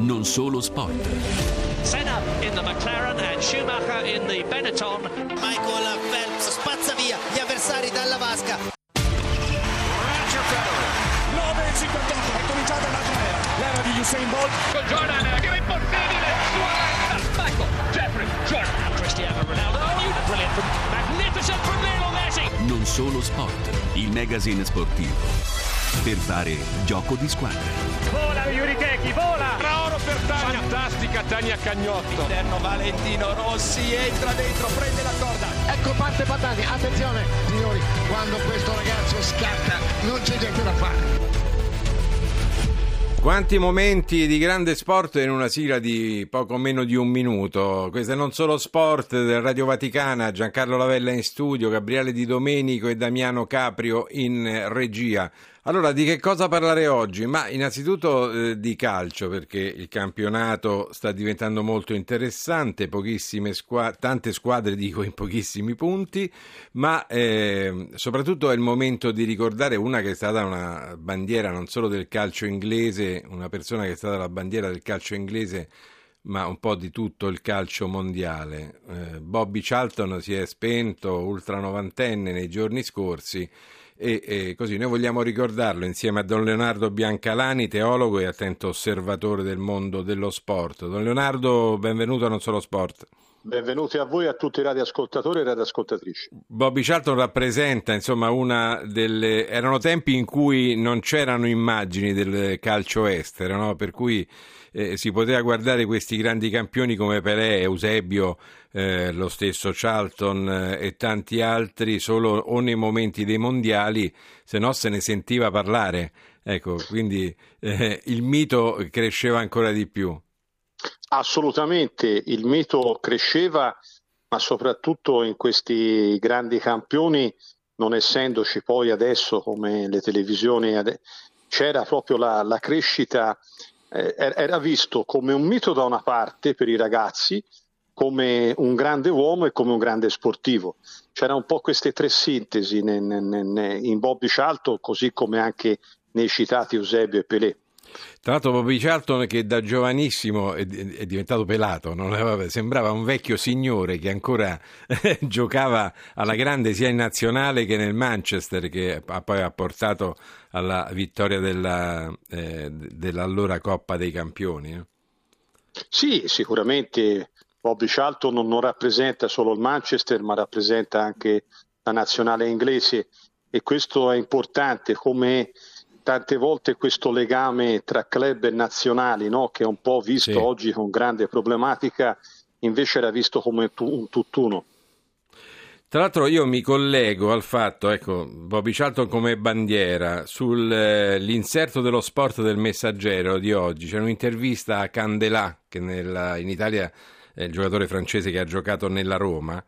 non solo sport. Senna in the McLaren and Schumacher in the Benetton. Michael Phelps spazza via gli avversari dalla vasca. Roger Federer 9.58 è cominciata l'altra era l'era di Usain Bolt Michael Jordan è impossibile Michael, Jeffrey, Jordan, Cristiano Ronaldo. Oh, brilliant from, magnificent from Lionel Messi. Non solo sport, il magazine sportivo. Per fare gioco di squadra. vola Yuri Keki vola per Tania fantastica Tania Cagnotto Interno Valentino Rossi entra dentro, prende la corda. Ecco parte Patani, attenzione signori, quando questo ragazzo scatta non c'è niente da fare. Quanti momenti di grande sport in una sigla di poco meno di un minuto. Questo è non solo sport del Radio Vaticana, Giancarlo Lavella in studio, Gabriele Di Domenico e Damiano Caprio in regia. Allora, di che cosa parlare oggi? Ma innanzitutto eh, di calcio, perché il campionato sta diventando molto interessante, squa- tante squadre dico in pochissimi punti, ma eh, soprattutto è il momento di ricordare una che è stata una bandiera non solo del calcio inglese, una persona che è stata la bandiera del calcio inglese ma un po' di tutto il calcio mondiale. Eh, Bobby Charlton si è spento, ultra novantenne, nei giorni scorsi e, e, così noi vogliamo ricordarlo insieme a Don Leonardo Biancalani, teologo e attento osservatore del mondo dello sport. Don Leonardo, benvenuto a Non Solo Sport. Benvenuti a voi e a tutti i radioascoltatori e radioascoltatrici. Bobby Charlton rappresenta insomma una delle. erano tempi in cui non c'erano immagini del calcio estero, no? per cui eh, si poteva guardare questi grandi campioni come Pelé, Eusebio, eh, lo stesso Charlton eh, e tanti altri solo o nei momenti dei mondiali, se no se ne sentiva parlare. Ecco, quindi eh, il mito cresceva ancora di più. Assolutamente, il mito cresceva, ma soprattutto in questi grandi campioni, non essendoci poi adesso come le televisioni, c'era proprio la, la crescita, eh, era visto come un mito da una parte per i ragazzi, come un grande uomo e come un grande sportivo. C'era un po' queste tre sintesi in Bobby Charlton, così come anche nei citati Eusebio e Pelé. Tra l'altro Bobby Charlton che da giovanissimo è, diventato pelato, aveva, sembrava un vecchio signore che ancora giocava alla grande sia in nazionale che nel Manchester che poi ha portato alla vittoria della, eh, dell'allora Coppa dei Campioni. Eh. Sì, sicuramente Bobby Charlton non rappresenta solo il Manchester ma rappresenta anche la nazionale inglese e questo è importante come tante volte questo legame tra club e nazionali, no? che è un po' visto sì. oggi con grande problematica, invece era visto come un tutt'uno. Tra l'altro io mi collego al fatto, ecco, Bobby Charlton come bandiera, sull'inserto dello sport del messaggero di oggi, c'è un'intervista a Candelà, che nella, in Italia è il giocatore francese che ha giocato nella Roma,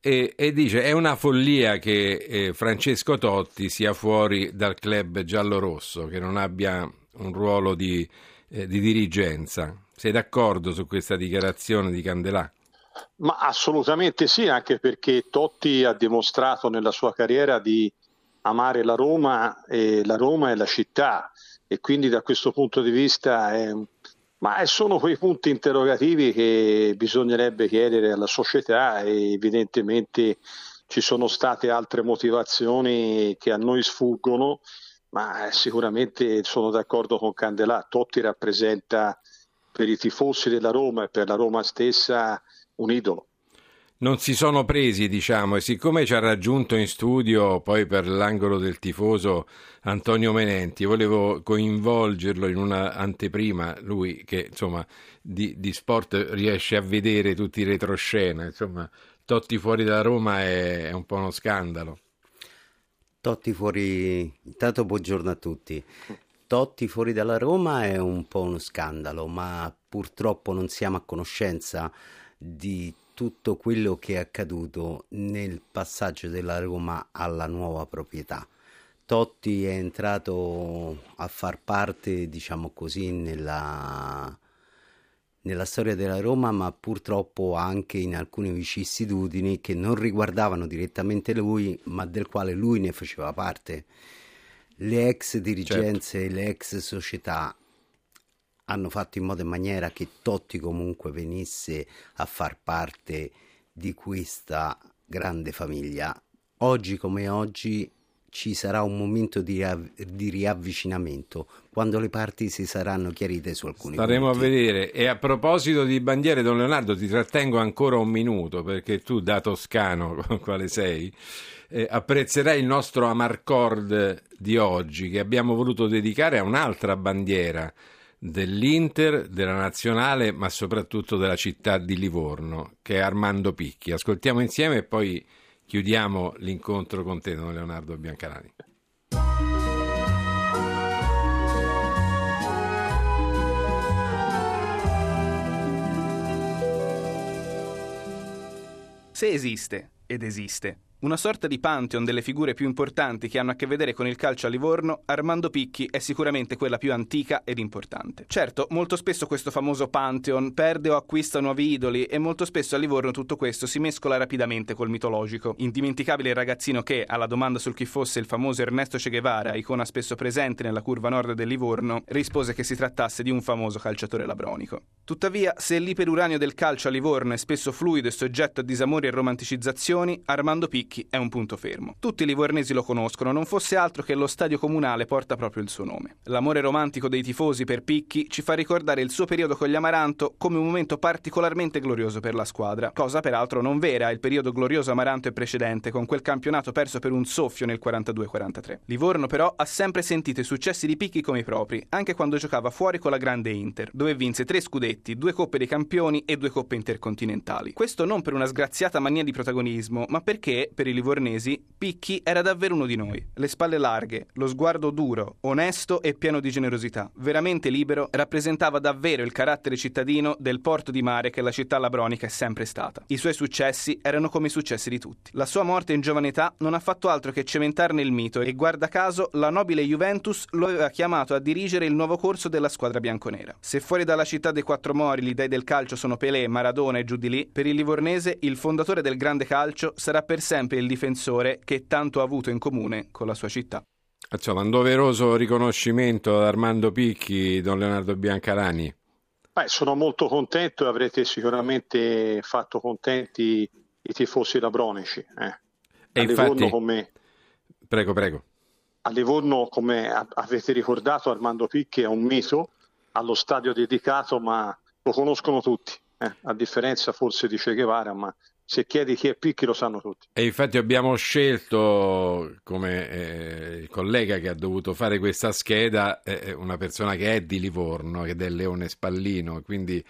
e, e dice è una follia che eh, Francesco Totti sia fuori dal club giallorosso, che non abbia un ruolo di, eh, di dirigenza. Sei d'accordo su questa dichiarazione di Candelà? Ma assolutamente sì, anche perché Totti ha dimostrato nella sua carriera di amare la Roma e la Roma è la città e quindi da questo punto di vista è un ma sono quei punti interrogativi che bisognerebbe chiedere alla società e evidentemente ci sono state altre motivazioni che a noi sfuggono, ma sicuramente sono d'accordo con Candelà. Totti rappresenta per i tifosi della Roma e per la Roma stessa un idolo non si sono presi, diciamo, e siccome ci ha raggiunto in studio poi per l'angolo del tifoso Antonio Menenti, volevo coinvolgerlo in una anteprima, lui che insomma di, di sport riesce a vedere tutti i retroscena, insomma, Totti fuori da Roma è, è un po' uno scandalo. Totti fuori, intanto buongiorno a tutti. Totti fuori dalla Roma è un po' uno scandalo, ma purtroppo non siamo a conoscenza di tutto quello che è accaduto nel passaggio della Roma alla nuova proprietà. Totti è entrato a far parte, diciamo così, nella, nella storia della Roma, ma purtroppo anche in alcune vicissitudini che non riguardavano direttamente lui, ma del quale lui ne faceva parte. Le ex dirigenze, certo. le ex società hanno fatto in modo e maniera che Totti comunque venisse a far parte di questa grande famiglia. Oggi come oggi ci sarà un momento di, di, riavvicinamento quando le parti si saranno chiarite su alcuni Staremo punti. a vedere. E a proposito di bandiere, Don Leonardo, ti trattengo ancora un minuto perché tu, da toscano, quale sei, eh, apprezzerai il nostro Amarcord di oggi che abbiamo voluto dedicare a un'altra bandiera dell'Inter, della nazionale, ma soprattutto della città di Livorno, che è Armando Picchi. Ascoltiamo insieme e poi chiudiamo l'incontro con te, Don Leonardo Biancalani. Se esiste, ed esiste, una sorta di pantheon delle figure più importanti che hanno a che vedere con il calcio a Livorno, Armando Picchi è sicuramente quella più antica ed importante. Certo, molto spesso questo famoso pantheon perde o acquista nuovi idoli e molto spesso a Livorno tutto questo si mescola rapidamente col mitologico. Indimenticabile il ragazzino che, alla domanda sul chi fosse il famoso Ernesto Che Guevara, icona spesso presente nella curva nord del Livorno, rispose che si trattasse di un famoso calciatore labronico. Tuttavia, se l'iperuranio del calcio a Livorno è spesso fluido e soggetto a disamori e romanticizzazioni, Armando Picchi è un punto fermo. Tutti i livornesi lo conoscono, non fosse altro che lo stadio comunale porta proprio il suo nome. L'amore romantico dei tifosi per Picchi ci fa ricordare il suo periodo con gli Amaranto come un momento particolarmente glorioso per la squadra, cosa peraltro non vera, il periodo glorioso Amaranto è precedente, con quel campionato perso per un soffio nel 42-43. Livorno però ha sempre sentito i successi di Picchi come i propri, anche quando giocava fuori con la grande Inter, dove vinse tre scudetti, due coppe dei campioni e due coppe intercontinentali. Questo non per una sgraziata mania di protagonismo, ma perché per i livornesi, Picchi era davvero uno di noi. Le spalle larghe, lo sguardo duro, onesto e pieno di generosità, veramente libero, rappresentava davvero il carattere cittadino del porto di mare che la città labronica è sempre stata. I suoi successi erano come i successi di tutti. La sua morte in giovane età non ha fatto altro che cementarne il mito e guarda caso la nobile Juventus lo aveva chiamato a dirigere il nuovo corso della squadra bianconera. Se fuori dalla città dei quattro mori gli dei del calcio sono Pelé, Maradona e giù di lì, per il livornese il fondatore del grande calcio sarà per sempre il difensore che tanto ha avuto in comune con la sua città. Insomma, un doveroso riconoscimento ad Armando Picchi, Don Leonardo Biancalani. Beh, sono molto contento e avrete sicuramente fatto contenti i tifosi labronici. Eh. E a infatti... Livorno come... Prego, prego. A Livorno, come avete ricordato, Armando Picchi è un mito allo stadio dedicato, ma lo conoscono tutti, eh. a differenza forse di Che Guevara, ma se chiedi chi è Picchi lo sanno tutti. E infatti abbiamo scelto come eh, il collega che ha dovuto fare questa scheda eh, una persona che è di Livorno, che è del Leone Spallino, quindi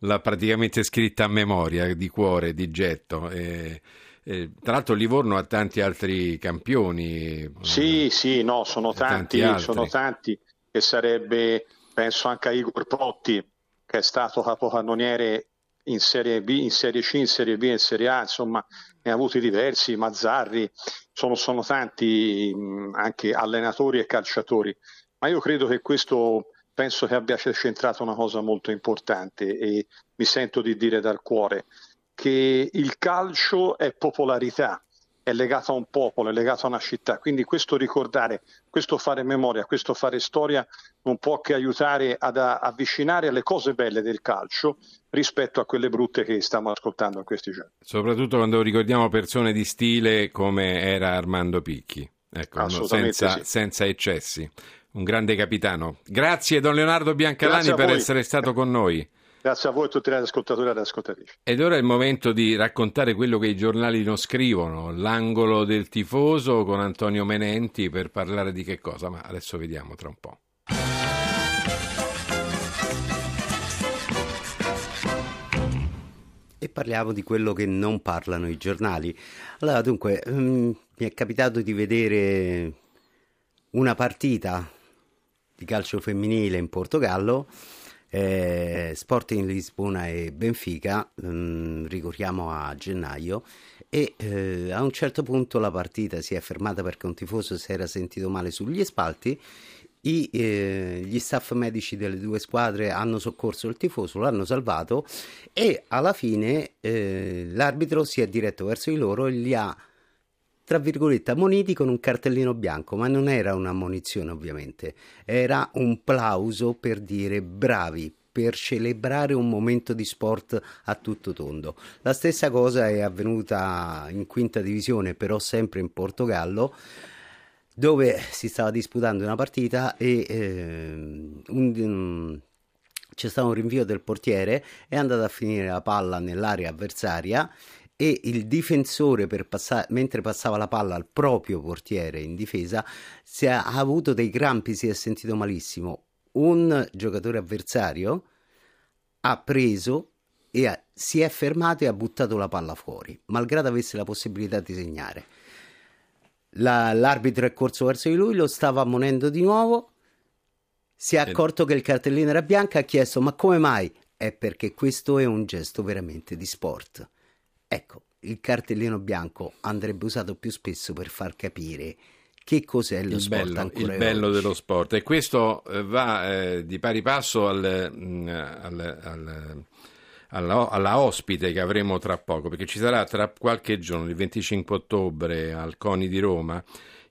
l'ha praticamente scritta a memoria, di cuore, di getto. E, e, tra l'altro Livorno ha tanti altri campioni. Sì, sì, no, sono tanti, tanti sono tanti, che sarebbe, penso anche a Igor Protti, che è stato capocannoniere in Serie B, in Serie C, in Serie B, in Serie A, insomma ne ha avuti diversi, Mazzarri, sono, sono tanti anche allenatori e calciatori, ma io credo che questo penso che abbia centrato una cosa molto importante e mi sento di dire dal cuore che il calcio è popolarità è legato a un popolo, è legato a una città. Quindi questo ricordare, questo fare memoria, questo fare storia non può che aiutare ad avvicinare alle cose belle del calcio rispetto a quelle brutte che stiamo ascoltando in questi giorni. Soprattutto quando ricordiamo persone di stile come era Armando Picchi, ecco, senza, sì. senza eccessi. Un grande capitano. Grazie Don Leonardo Biancalani per essere stato con noi. Grazie a voi e a tutti gli ascoltatori e le ascoltatrici. Ed ora è il momento di raccontare quello che i giornali non scrivono, l'angolo del tifoso con Antonio Menenti per parlare di che cosa, ma adesso vediamo tra un po'. E parliamo di quello che non parlano i giornali. Allora, dunque, um, mi è capitato di vedere una partita di calcio femminile in Portogallo eh, Sporting Lisbona e Benfica, ehm, ricordiamo a gennaio, e eh, a un certo punto la partita si è fermata perché un tifoso si era sentito male sugli spalti. I, eh, gli staff medici delle due squadre hanno soccorso il tifoso, l'hanno salvato e alla fine eh, l'arbitro si è diretto verso di loro e li ha tra virgolette, ammoniti con un cartellino bianco, ma non era una ammonizione ovviamente, era un plauso per dire bravi, per celebrare un momento di sport a tutto tondo. La stessa cosa è avvenuta in quinta divisione, però sempre in Portogallo dove si stava disputando una partita e eh, un, un, c'è stato un rinvio del portiere, è andato a finire la palla nell'area avversaria e il difensore passare, mentre passava la palla al proprio portiere in difesa si è, ha avuto dei crampi, si è sentito malissimo. Un giocatore avversario ha preso e ha, si è fermato e ha buttato la palla fuori, malgrado avesse la possibilità di segnare. La, l'arbitro è corso verso di lui, lo stava ammonendo di nuovo, si è accorto che il cartellino era bianco ha chiesto ma come mai? È perché questo è un gesto veramente di sport. Ecco, il cartellino bianco andrebbe usato più spesso per far capire che cos'è lo il sport bello, ancora il bello oggi. dello sport. E questo eh, va eh, di pari passo al, mh, al, al, alla, alla, ospite che avremo tra poco perché ci sarà tra qualche giorno il 25 ottobre al CONI di Roma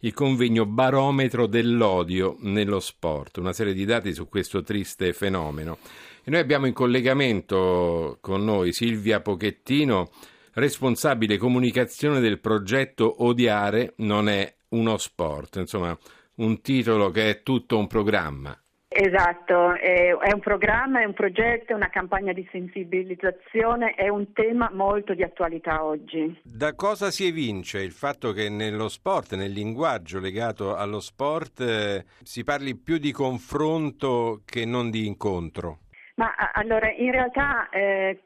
il convegno barometro dell'odio nello sport. Una serie di dati su questo triste fenomeno. E noi abbiamo in collegamento con noi Silvia Pochettino responsabile comunicazione del progetto Odiare non è uno sport, insomma un titolo che è tutto un programma. Esatto, è, un programma, è un progetto, è una campagna di sensibilizzazione, è un tema molto di attualità oggi. Da cosa si evince il fatto che nello sport, nel linguaggio legato allo sport, eh, si parli più di confronto che non di incontro? Ma allora, in realtà eh,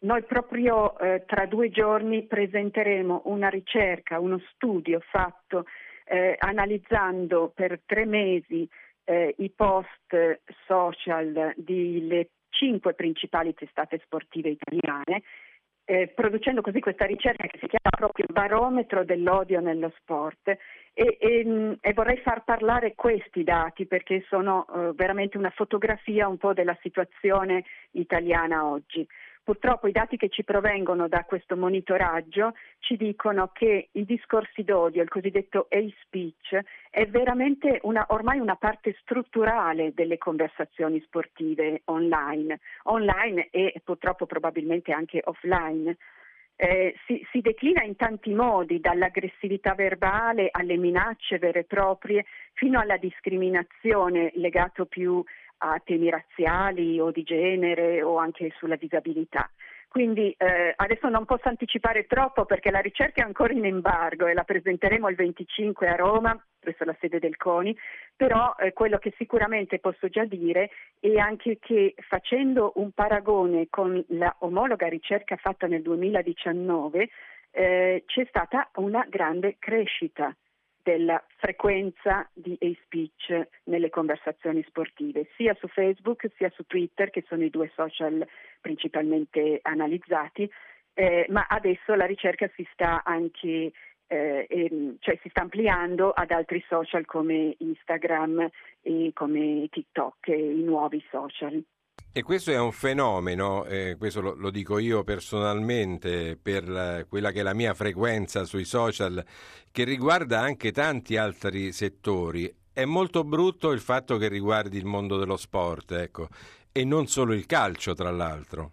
noi proprio eh, tra due giorni presenteremo una ricerca, uno studio fatto eh, analizzando per tre mesi eh, i post social delle cinque principali testate sportive italiane, eh, producendo così questa ricerca che si chiama proprio barometro dell'odio nello sport e, e, e vorrei far parlare questi dati perché sono eh, veramente una fotografia un po' della situazione italiana oggi. Purtroppo i dati che ci provengono da questo monitoraggio ci dicono che i discorsi d'odio, il cosiddetto hate speech, è veramente una, ormai una parte strutturale delle conversazioni sportive online, online e purtroppo probabilmente anche offline. Eh, si, si, declina in tanti modi, dall'aggressività verbale alle minacce vere e proprie, fino alla discriminazione legato più a temi razziali o di genere o anche sulla disabilità. Quindi eh, adesso non posso anticipare troppo perché la ricerca è ancora in embargo e la presenteremo il 25 a Roma presso la sede del CONI, però eh, quello che sicuramente posso già dire è anche che facendo un paragone con la omologa ricerca fatta nel 2019 eh, c'è stata una grande crescita della frequenza di hate speech nelle conversazioni sportive, sia su Facebook sia su Twitter, che sono i due social principalmente analizzati, eh, ma adesso la ricerca si sta anche eh, ehm, cioè si sta ampliando ad altri social come Instagram e come TikTok, i nuovi social. E questo è un fenomeno, eh, questo lo, lo, dico io personalmente per la, quella che è la mia frequenza sui social, che riguarda anche tanti altri settori. È molto brutto il fatto che riguardi il mondo dello sport, ecco, e non solo il calcio, tra l'altro.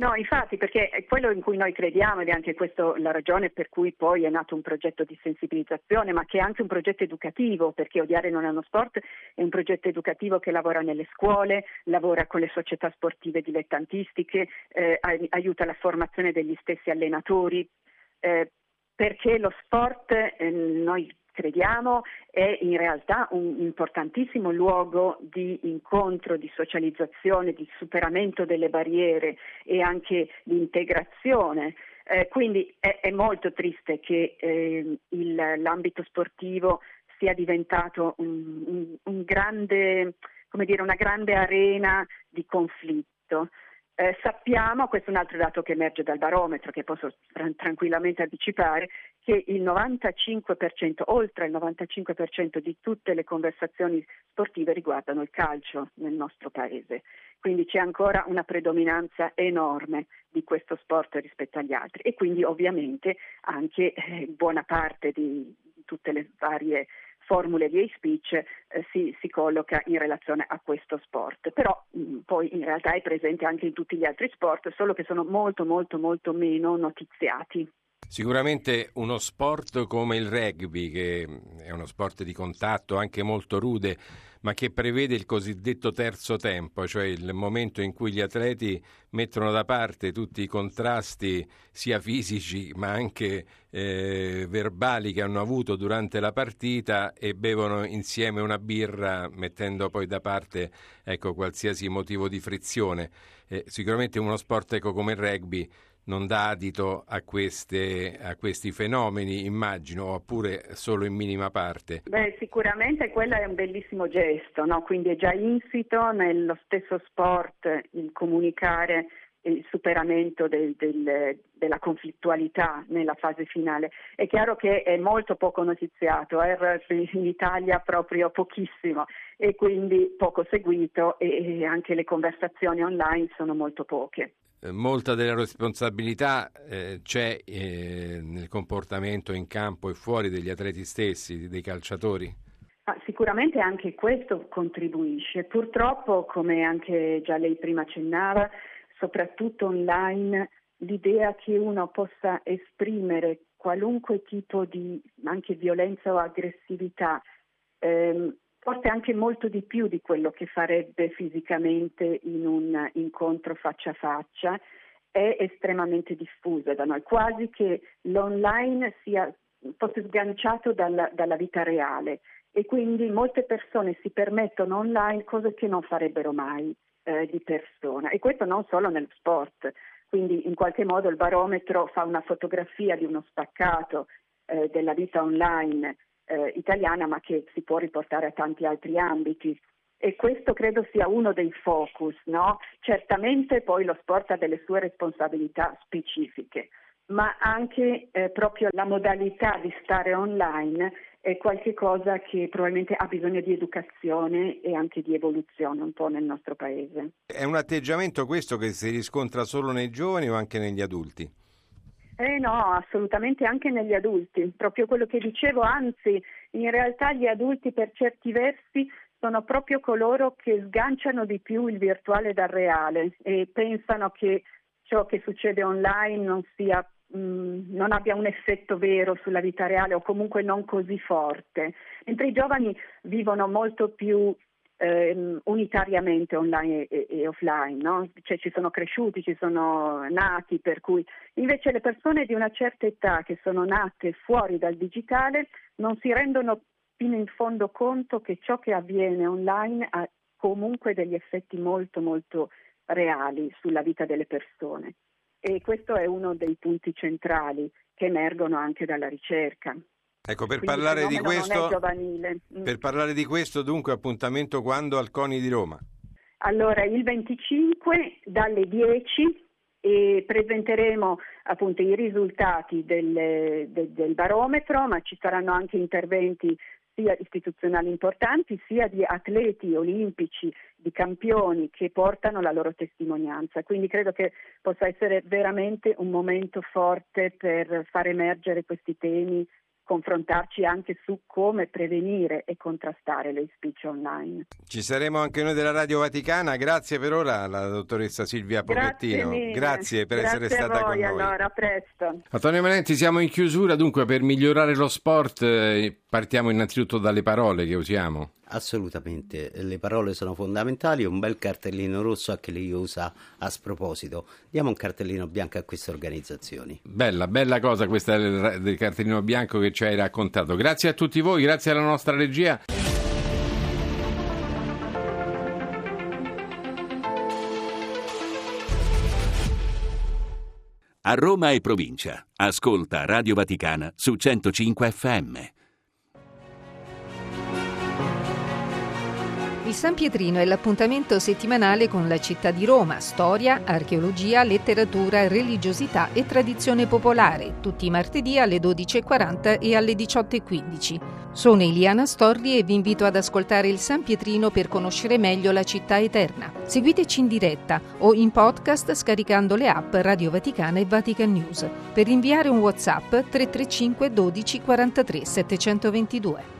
No, infatti, perché è quello in cui noi crediamo ed è anche questa la ragione per cui poi è nato un progetto di sensibilizzazione, ma che è anche un progetto educativo, perché Odiare non è uno sport, è un progetto educativo che lavora nelle scuole, lavora con le società sportive dilettantistiche, eh, aiuta la formazione degli stessi allenatori, eh, perché lo sport, eh, noi crediamo è in realtà un importantissimo luogo di incontro, di socializzazione, di superamento delle barriere e anche di integrazione. Eh, quindi è, è, molto triste che eh, il, l'ambito sportivo sia diventato un, un, un grande, dire, una grande arena di conflitto. Eh, sappiamo, questo è un altro dato che emerge dal barometro, che posso tranquillamente anticipare, che il 95%, oltre il 95% di tutte le conversazioni sportive riguardano il calcio nel nostro paese. Quindi c'è ancora una predominanza enorme di questo sport rispetto agli altri e quindi ovviamente anche eh, buona parte di tutte le varie formule di hate speech eh, si, si, colloca in relazione a questo sport. Però mh, poi in realtà è presente anche in tutti gli altri sport, solo che sono molto molto molto meno notiziati. Sicuramente uno sport come il rugby, che è uno sport di contatto anche molto rude, ma che prevede il cosiddetto terzo tempo, cioè il momento in cui gli atleti mettono da parte tutti i contrasti sia fisici ma anche eh, verbali che hanno avuto durante la partita e bevono insieme una birra mettendo poi da parte ecco, qualsiasi motivo di frizione. Eh, sicuramente uno sport ecco, come il rugby non dà adito a, queste, a, questi fenomeni, immagino, oppure solo in minima parte? Beh, sicuramente quello è un bellissimo gesto, no? quindi è già insito nello stesso sport il comunicare il superamento del, del, della conflittualità nella fase finale. È chiaro che è molto poco notiziato, eh? in Italia proprio pochissimo e quindi poco seguito e anche le conversazioni online sono molto poche. Eh, molta della responsabilità eh, c'è eh, nel comportamento in campo e fuori degli atleti stessi, dei calciatori? Sicuramente anche questo contribuisce. Purtroppo, come anche già lei prima accennava, soprattutto online, l'idea che uno possa esprimere qualunque tipo di anche violenza o aggressività ehm, forse anche molto di più di quello che farebbe fisicamente in un incontro faccia a faccia, è estremamente diffusa da noi, quasi che l'online sia, fosse sganciato dalla, dalla vita reale. E quindi molte persone si permettono online cose che non farebbero mai eh, di persona e questo non solo nello sport, quindi in qualche modo il barometro fa una fotografia di uno spaccato eh, della vita online eh, italiana ma che si può riportare a tanti altri ambiti. E questo credo sia uno dei focus, no? Certamente poi lo sport ha delle sue responsabilità specifiche, ma anche eh, proprio la modalità di stare online è qualcosa che probabilmente ha bisogno di educazione e anche di evoluzione un po' nel nostro paese. È un atteggiamento questo che si riscontra solo nei giovani o anche negli adulti? Eh no, assolutamente anche negli adulti, proprio quello che dicevo, anzi in realtà gli adulti per certi versi sono proprio coloro che sganciano di più il virtuale dal reale e pensano che ciò che succede online non, sia, mm, non abbia un effetto vero sulla vita reale o comunque non così forte, mentre i giovani vivono molto più eh, unitariamente online e, e offline, no? cioè ci sono cresciuti, ci sono nati, per cui invece le persone di una certa età che sono nate fuori dal digitale non si rendono fino in fondo conto che ciò che avviene online ha comunque degli effetti molto molto reali sulla vita delle persone e questo è uno dei punti centrali che emergono anche dalla ricerca. Ecco, per parlare, questo, mm. per parlare, di questo, dunque, appuntamento quando al CONI di Roma? Allora, il 25 dalle 10 e presenteremo appunto i risultati del, del, del barometro, ma ci saranno anche interventi sia istituzionali importanti sia di atleti olimpici, di campioni che portano la loro testimonianza. Quindi credo che possa essere veramente un momento forte per far emergere questi temi confrontarci anche su come prevenire e contrastare le speech online. Ci saremo anche noi della Radio Vaticana, grazie per ora alla dottoressa Silvia Pochettino, grazie, grazie per grazie essere stata voi, con noi. Allora, a presto. Antonio Manenti, siamo in chiusura, dunque per migliorare lo sport eh, partiamo innanzitutto dalle parole che usiamo. Assolutamente, le parole sono fondamentali, un bel cartellino rosso anche lei usa a sproposito. Diamo un cartellino bianco a queste organizzazioni. Bella, bella cosa questa del, del cartellino bianco che ci hai raccontato. Grazie a tutti voi, grazie alla nostra regia. A Roma e provincia, ascolta Radio Vaticana su 105 FM. Il San Pietrino è l'appuntamento settimanale con la città di Roma, storia, archeologia, letteratura, religiosità e tradizione popolare, tutti i martedì alle 12.40 e alle 18.15. Sono Eliana Storri e vi invito ad ascoltare il San Pietrino per conoscere meglio la città eterna. Seguiteci in diretta o in podcast scaricando le app Radio Vaticana e Vatican News. Per inviare un WhatsApp 335 12 43 722.